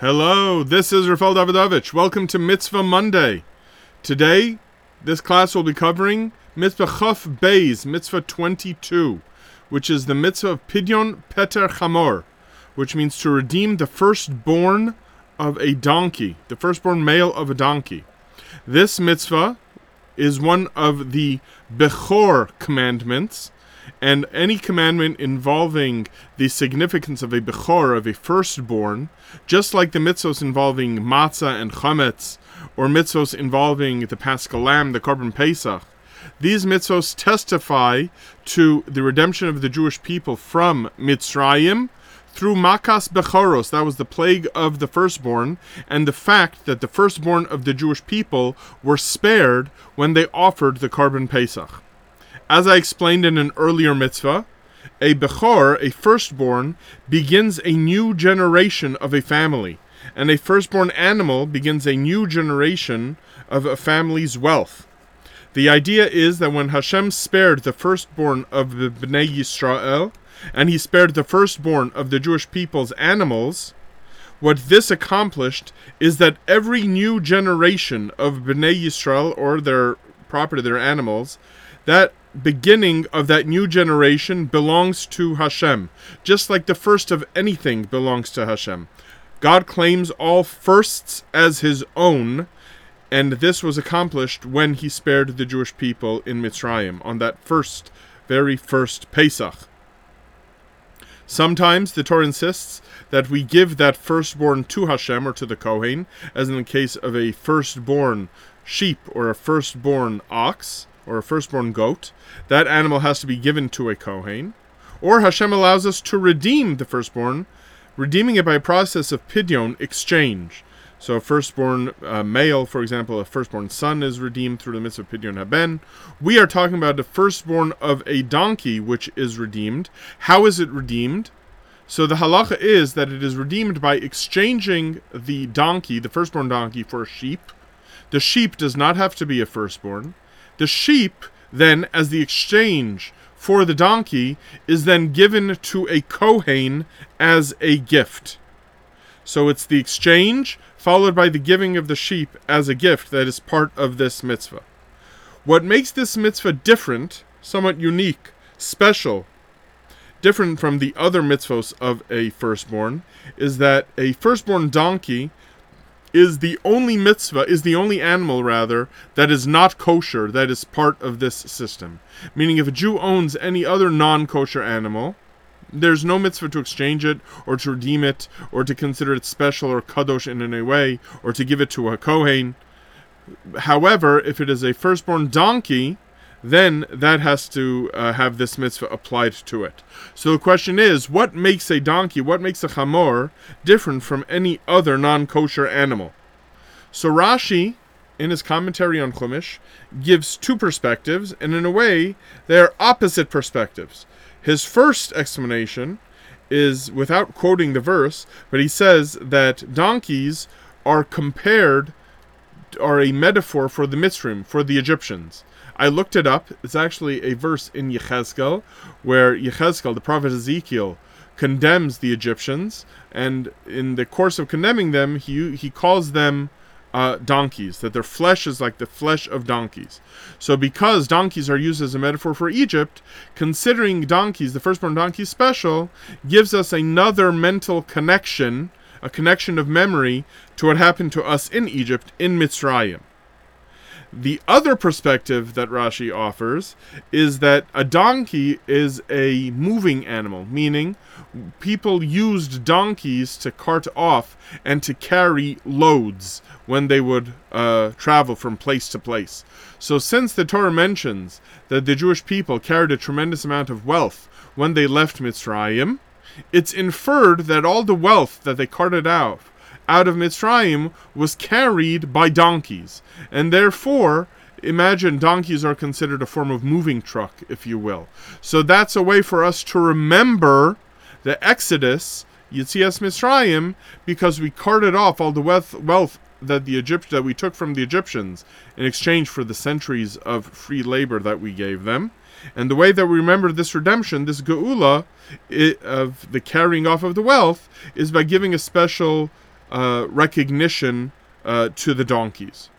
Hello, this is Rafael Davidovich. Welcome to Mitzvah Monday. Today, this class will be covering Mitzvah Chaf Beis, Mitzvah 22, which is the Mitzvah of Pidyon Peter Chamor, which means to redeem the firstborn of a donkey, the firstborn male of a donkey. This mitzvah is one of the Bechor commandments, and any commandment involving the significance of a Bechor, of a firstborn, just like the mitzvahs involving matzah and chametz, or mitzvahs involving the paschal lamb, the korban pesach, these mitzvahs testify to the redemption of the Jewish people from Mitzrayim through Makas Bechoros, that was the plague of the firstborn, and the fact that the firstborn of the Jewish people were spared when they offered the korban Pesach. As I explained in an earlier mitzvah, a Bechor, a firstborn, begins a new generation of a family, and a firstborn animal begins a new generation of a family's wealth. The idea is that when Hashem spared the firstborn of the Bnei Yisrael, and he spared the firstborn of the Jewish people's animals, what this accomplished is that every new generation of Bnei Yisrael, or their property, their animals, that beginning of that new generation belongs to Hashem, just like the first of anything belongs to Hashem. God claims all firsts as his own, and this was accomplished when he spared the Jewish people in Mitzrayim on that first, very first Pesach. Sometimes the Torah insists that we give that firstborn to Hashem or to the Kohen, as in the case of a firstborn sheep or a firstborn ox or a firstborn goat. That animal has to be given to a Kohen. Or Hashem allows us to redeem the firstborn, redeeming it by a process of pidyon, exchange. So a firstborn uh, male, for example, a firstborn son is redeemed through the mitzvah of Pidyon Haben. We are talking about the firstborn of a donkey, which is redeemed. How is it redeemed? So the halacha is that it is redeemed by exchanging the donkey, the firstborn donkey, for a sheep. The sheep does not have to be a firstborn. The sheep, then, as the exchange for the donkey, is then given to a Kohen as a gift. So it's the exchange followed by the giving of the sheep as a gift that is part of this mitzvah. What makes this mitzvah different, somewhat unique, special, different from the other mitzvahs of a firstborn, is that a firstborn donkey is the only mitzvah, is the only animal, rather, that is not kosher, that is part of this system. Meaning, if a Jew owns any other non kosher animal, there's no mitzvah to exchange it or to redeem it or to consider it special or kadosh in any way or to give it to a kohen. However, if it is a firstborn donkey, then that has to uh, have this mitzvah applied to it. So the question is, what makes a donkey, what makes a chamor different from any other non-kosher animal? So Rashi, in his commentary on Chumash, gives two perspectives, and in a way, they are opposite perspectives. His first explanation is without quoting the verse, but he says that donkeys are compared, are a metaphor for the Mitzrim, for the Egyptians. I looked it up. It's actually a verse in Yechezkel where Yechezkel, the prophet Ezekiel, condemns the Egyptians, and in the course of condemning them, he he calls them uh, donkeys, that their flesh is like the flesh of donkeys. So, because donkeys are used as a metaphor for Egypt, considering donkeys, the firstborn donkey special, gives us another mental connection, a connection of memory to what happened to us in Egypt, in Mitzrayim. The other perspective that Rashi offers is that a donkey is a moving animal, meaning people used donkeys to cart off and to carry loads when they would uh, travel from place to place. So, since the Torah mentions that the Jewish people carried a tremendous amount of wealth when they left Mitzrayim, it's inferred that all the wealth that they carted out out of Mitzrayim was carried by donkeys, and therefore imagine donkeys are considered a form of moving truck, if you will. So that's a way for us to remember the Exodus, Yitzias Mitzrayim, because we carted off all the wealth, wealth that the Egypt that we took from the Egyptians in exchange for the centuries of free labor that we gave them. And the way that we remember this redemption, this geula it, of the carrying off of the wealth, is by giving a special uh, recognition uh, to the donkeys.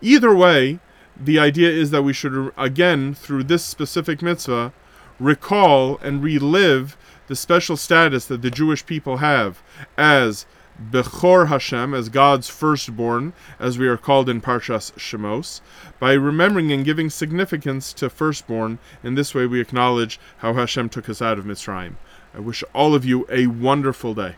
Either way, the idea is that we should, again, through this specific mitzvah, recall and relive the special status that the Jewish people have as Bechor Hashem, as God's firstborn, as we are called in Parshas Shemos. By remembering and giving significance to firstborn, in this way we acknowledge how Hashem took us out of Mitzrayim. I wish all of you a wonderful day.